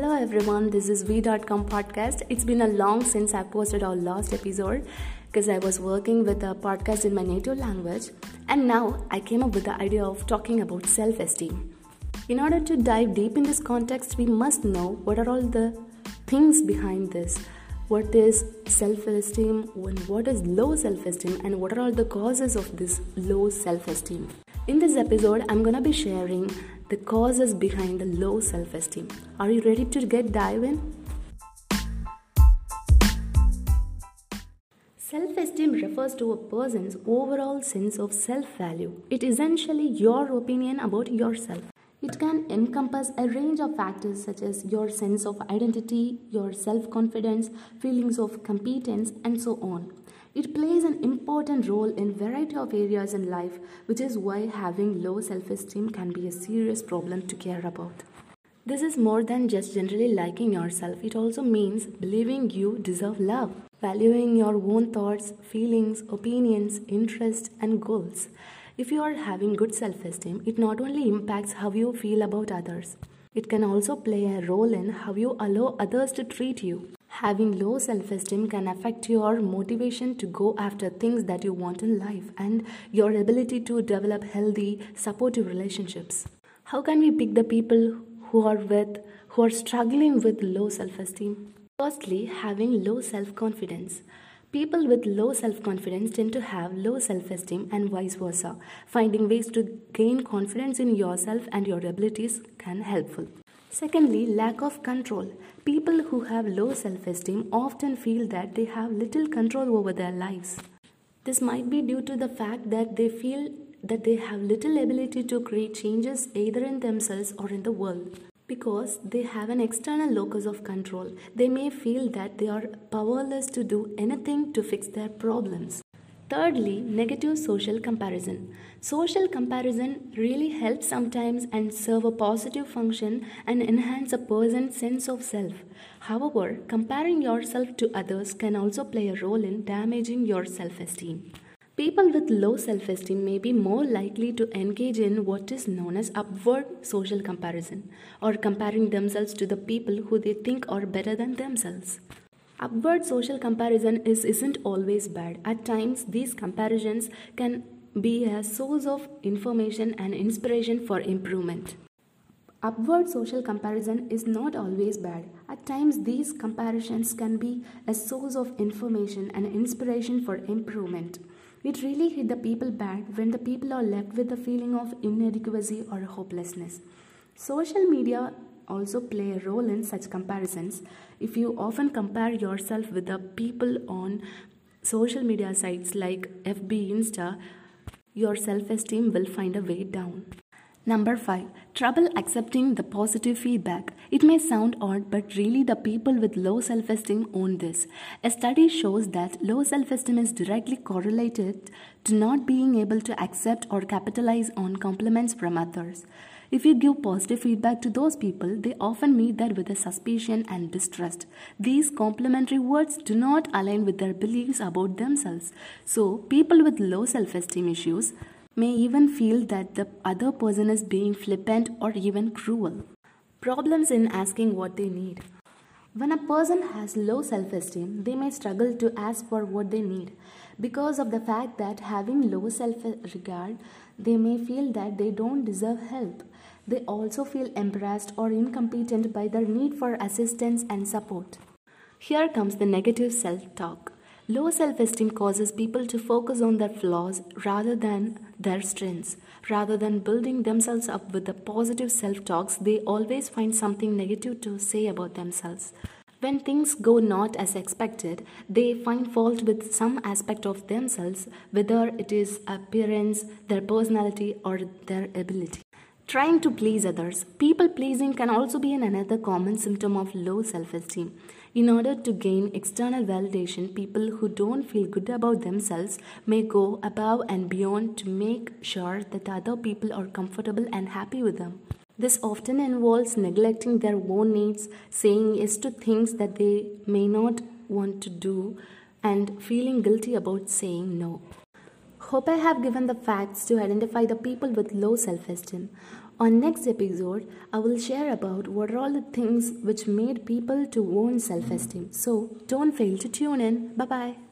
Hello everyone, this is V.com podcast. It's been a long since I posted our last episode because I was working with a podcast in my native language and now I came up with the idea of talking about self esteem. In order to dive deep in this context, we must know what are all the things behind this. What is self esteem and what is low self esteem, and what are all the causes of this low self esteem? In this episode, I'm gonna be sharing the causes behind the low self esteem. Are you ready to get dive in? Self esteem refers to a person's overall sense of self value. It is essentially your opinion about yourself. It can encompass a range of factors such as your sense of identity, your self confidence, feelings of competence, and so on. It plays an important role in variety of areas in life, which is why having low self-esteem can be a serious problem to care about. This is more than just generally liking yourself. It also means believing you deserve love, valuing your own thoughts, feelings, opinions, interests, and goals. If you are having good self esteem, it not only impacts how you feel about others, it can also play a role in how you allow others to treat you. Having low self esteem can affect your motivation to go after things that you want in life and your ability to develop healthy, supportive relationships. How can we pick the people who are with who are struggling with low self esteem? Firstly, having low self confidence. People with low self confidence tend to have low self esteem and vice versa. Finding ways to gain confidence in yourself and your abilities can helpful. Secondly, lack of control. People who have low self esteem often feel that they have little control over their lives. This might be due to the fact that they feel that they have little ability to create changes either in themselves or in the world. Because they have an external locus of control, they may feel that they are powerless to do anything to fix their problems. Thirdly, negative social comparison. Social comparison really helps sometimes and serve a positive function and enhance a person's sense of self. However, comparing yourself to others can also play a role in damaging your self-esteem. People with low self esteem may be more likely to engage in what is known as upward social comparison or comparing themselves to the people who they think are better than themselves. Upward social comparison is, isn't always bad. At times, these comparisons can be a source of information and inspiration for improvement. Upward social comparison is not always bad. At times, these comparisons can be a source of information and inspiration for improvement. It really hit the people bad when the people are left with the feeling of inadequacy or hopelessness. Social media also play a role in such comparisons. If you often compare yourself with the people on social media sites like FB, Insta, your self esteem will find a way down. Number 5. Trouble accepting the positive feedback. It may sound odd, but really the people with low self esteem own this. A study shows that low self esteem is directly correlated to not being able to accept or capitalize on compliments from others. If you give positive feedback to those people, they often meet that with a suspicion and distrust. These complimentary words do not align with their beliefs about themselves. So, people with low self esteem issues may even feel that the other person is being flippant or even cruel. Problems in asking what they need. When a person has low self esteem, they may struggle to ask for what they need. Because of the fact that having low self regard, they may feel that they don't deserve help. They also feel embarrassed or incompetent by their need for assistance and support. Here comes the negative self talk. Low self esteem causes people to focus on their flaws rather than their strengths. Rather than building themselves up with the positive self talks, they always find something negative to say about themselves. When things go not as expected, they find fault with some aspect of themselves, whether it is appearance, their personality, or their ability. Trying to please others. People pleasing can also be another common symptom of low self esteem. In order to gain external validation, people who don't feel good about themselves may go above and beyond to make sure that other people are comfortable and happy with them. This often involves neglecting their own needs, saying yes to things that they may not want to do, and feeling guilty about saying no. Hope I have given the facts to identify the people with low self-esteem. On next episode, I will share about what are all the things which made people to own self-esteem. So don't fail to tune in. Bye bye.